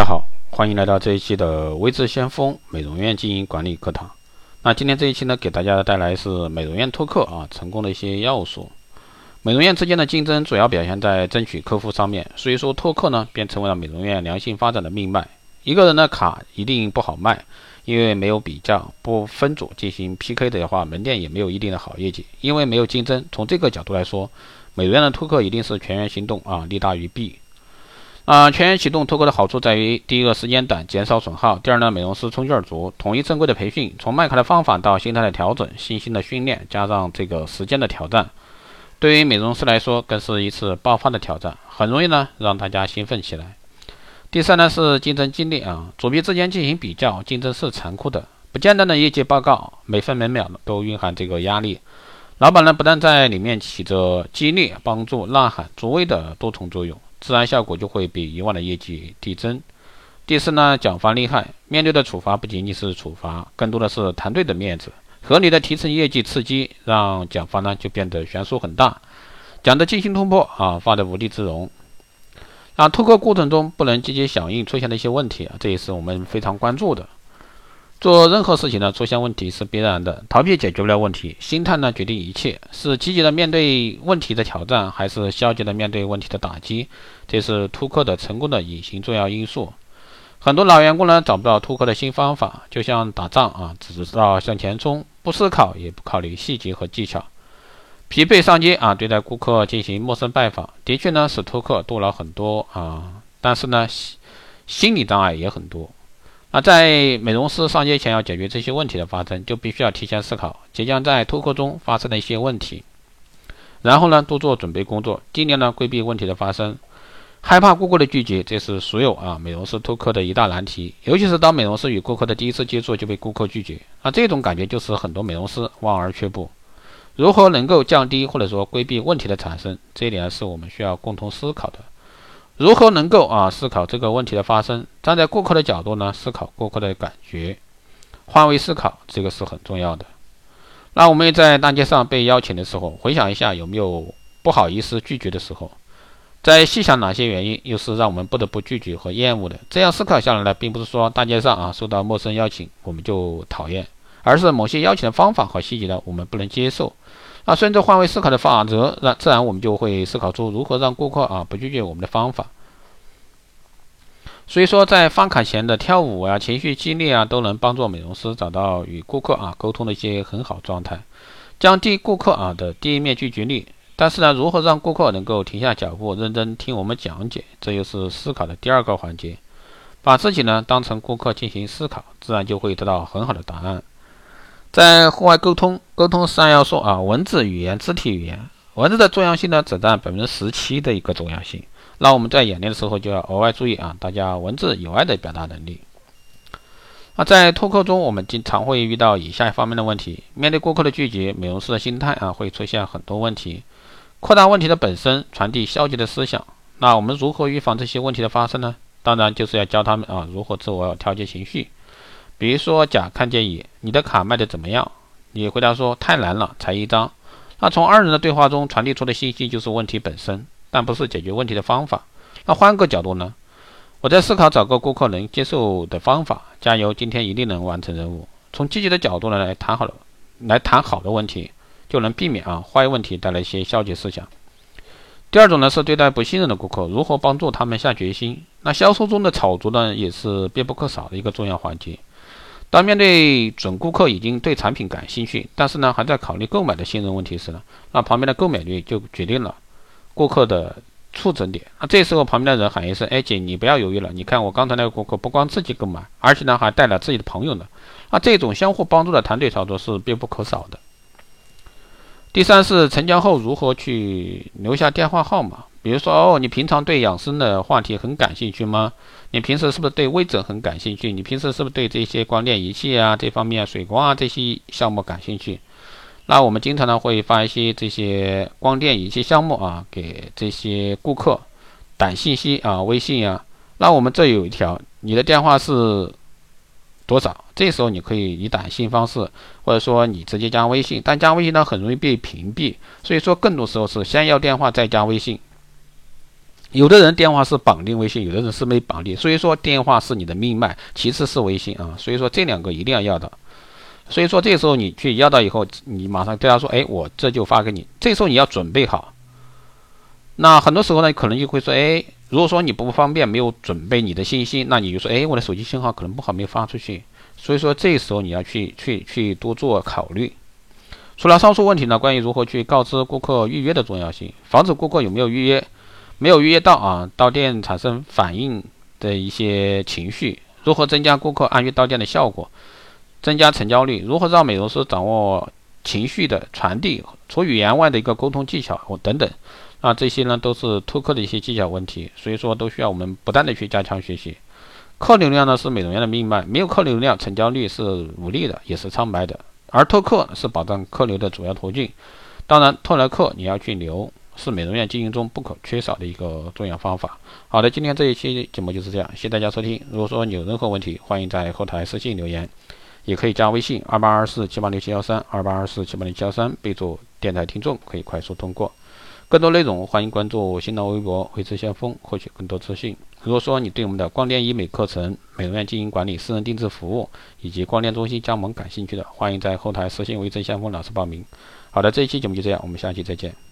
大家好，欢迎来到这一期的微智先锋美容院经营管理课堂。那今天这一期呢，给大家带来是美容院拓客啊成功的一些要素。美容院之间的竞争主要表现在争取客户上面，所以说拓客呢便成为了美容院良性发展的命脉。一个人的卡一定不好卖，因为没有比较，不分组进行 PK 的话，门店也没有一定的好业绩，因为没有竞争。从这个角度来说，美容院的拓客一定是全员行动啊，利大于弊。啊，全员启动拓客的好处在于：第一个，时间短，减少损耗；第二呢，美容师充劲足，统一正规的培训，从卖卡的方法到心态的调整、信心的训练，加上这个时间的挑战，对于美容师来说，更是一次爆发的挑战，很容易呢让大家兴奋起来。第三呢是竞争激烈啊，主币之间进行比较，竞争是残酷的，不简单的业绩报告，每分每秒都蕴含这个压力。老板呢不但在里面起着激励、帮助、呐喊、助威的多重作用。自然效果就会比以往的业绩递增。第四呢，奖罚厉害，面对的处罚不仅仅是处罚，更多的是团队的面子，合理的提升业绩刺激，让奖罚呢就变得悬殊很大，奖的惊心突破啊，罚的无地自容。啊，拓客过程中不能积极响应出现的一些问题啊，这也是我们非常关注的。做任何事情呢，出现问题是必然的，逃避解决不了问题。心态呢，决定一切。是积极的面对问题的挑战，还是消极的面对问题的打击？这是突克的成功的隐形重要因素。很多老员工呢，找不到突克的新方法，就像打仗啊，只知道向前冲，不思考，也不考虑细节和技巧。疲惫上街啊，对待顾客进行陌生拜访，的确呢，使突克多了很多啊，但是呢，心理障碍也很多。啊在美容师上街前要解决这些问题的发生，就必须要提前思考即将在突客中发生的一些问题，然后呢多做准备工作，尽量呢规避问题的发生。害怕顾客的拒绝，这是所有啊美容师脱客的一大难题，尤其是当美容师与顾客的第一次接触就被顾客拒绝，那这种感觉就是很多美容师望而却步。如何能够降低或者说规避问题的产生，这一点是我们需要共同思考的。如何能够啊思考这个问题的发生？站在顾客的角度呢，思考顾客的感觉，换位思考，这个是很重要的。那我们在大街上被邀请的时候，回想一下有没有不好意思拒绝的时候？再细想哪些原因又是让我们不得不拒绝和厌恶的？这样思考下来呢，并不是说大街上啊受到陌生邀请我们就讨厌，而是某些邀请的方法和细节呢我们不能接受。那顺着换位思考的法则，那自然我们就会思考出如何让顾客啊不拒绝我们的方法。所以说，在发卡前的跳舞啊、情绪激励啊，都能帮助美容师找到与顾客啊沟通的一些很好状态，降低顾客啊的第一面拒绝率。但是呢，如何让顾客能够停下脚步，认真听我们讲解，这又是思考的第二个环节。把自己呢当成顾客进行思考，自然就会得到很好的答案。在户外沟通，沟通三要素啊：文字、语言、肢体语言。文字的重要性呢，只占百分之十七的一个重要性。那我们在演练的时候就要额外注意啊，大家文字以外的表达能力。那在拓客中，我们经常会遇到以下方面的问题：面对顾客的拒绝，美容师的心态啊会出现很多问题，扩大问题的本身，传递消极的思想。那我们如何预防这些问题的发生呢？当然就是要教他们啊如何自我调节情绪。比如说，甲看见乙，你的卡卖的怎么样？你回答说太难了，才一张。那从二人的对话中传递出的信息就是问题本身，但不是解决问题的方法。那换个角度呢？我在思考找个顾客能接受的方法。加油，今天一定能完成任务。从积极的角度呢来谈好了，来谈好的问题，就能避免啊坏问题带来一些消极思想。第二种呢是对待不信任的顾客，如何帮助他们下决心？那销售中的炒作呢也是必不可少的一个重要环节。当面对准顾客已经对产品感兴趣，但是呢还在考虑购买的信任问题时呢，那旁边的购买率就决定了顾客的触诊点。那这时候旁边的人喊一声：“哎姐，你不要犹豫了，你看我刚才那个顾客不光自己购买，而且呢还带了自己的朋友呢。”那这种相互帮助的团队操作是必不可少的。第三是成交后如何去留下电话号码。比如说哦，你平常对养生的话题很感兴趣吗？你平时是不是对微整很感兴趣？你平时是不是对这些光电仪器啊这方面水光啊这些项目感兴趣？那我们经常呢会发一些这些光电仪器项目啊给这些顾客短信息啊微信啊。那我们这有一条，你的电话是多少？这时候你可以以短信方式，或者说你直接加微信，但加微信呢很容易被屏蔽，所以说更多时候是先要电话再加微信。有的人电话是绑定微信，有的人是没绑定，所以说电话是你的命脉，其次是微信啊，所以说这两个一定要要到。所以说这时候你去要到以后，你马上对他说，哎，我这就发给你。这时候你要准备好。那很多时候呢，可能就会说，哎，如果说你不方便，没有准备你的信息，那你就说，哎，我的手机信号可能不好，没有发出去。所以说这时候你要去去去多做考虑。除了上述问题呢，关于如何去告知顾客预约的重要性，防止顾客有没有预约，没有预约到啊，到店产生反应的一些情绪，如何增加顾客按约到店的效果，增加成交率，如何让美容师掌握情绪的传递，除语言外的一个沟通技巧等等，啊，这些呢都是拓客的一些技巧问题，所以说都需要我们不断的去加强学习。客流量呢是美容院的命脉，没有客流量，成交率是无力的，也是苍白的。而拓客是保障客流的主要途径，当然拓来客你要去留，是美容院经营中不可缺少的一个重要方法。好的，今天这一期节目就是这样，谢谢大家收听。如果说你有任何问题，欢迎在后台私信留言，也可以加微信二八二四七八六七幺三二八二四七八六七幺三，备注电台听众，可以快速通过。更多内容欢迎关注新浪微博“回知先锋”，获取更多资讯。如果说你对我们的光电医美课程、美容院经营管理、私人定制服务以及光电中心加盟感兴趣的，欢迎在后台私信“微正先锋”老师报名。好的，这一期节目就这样，我们下期再见。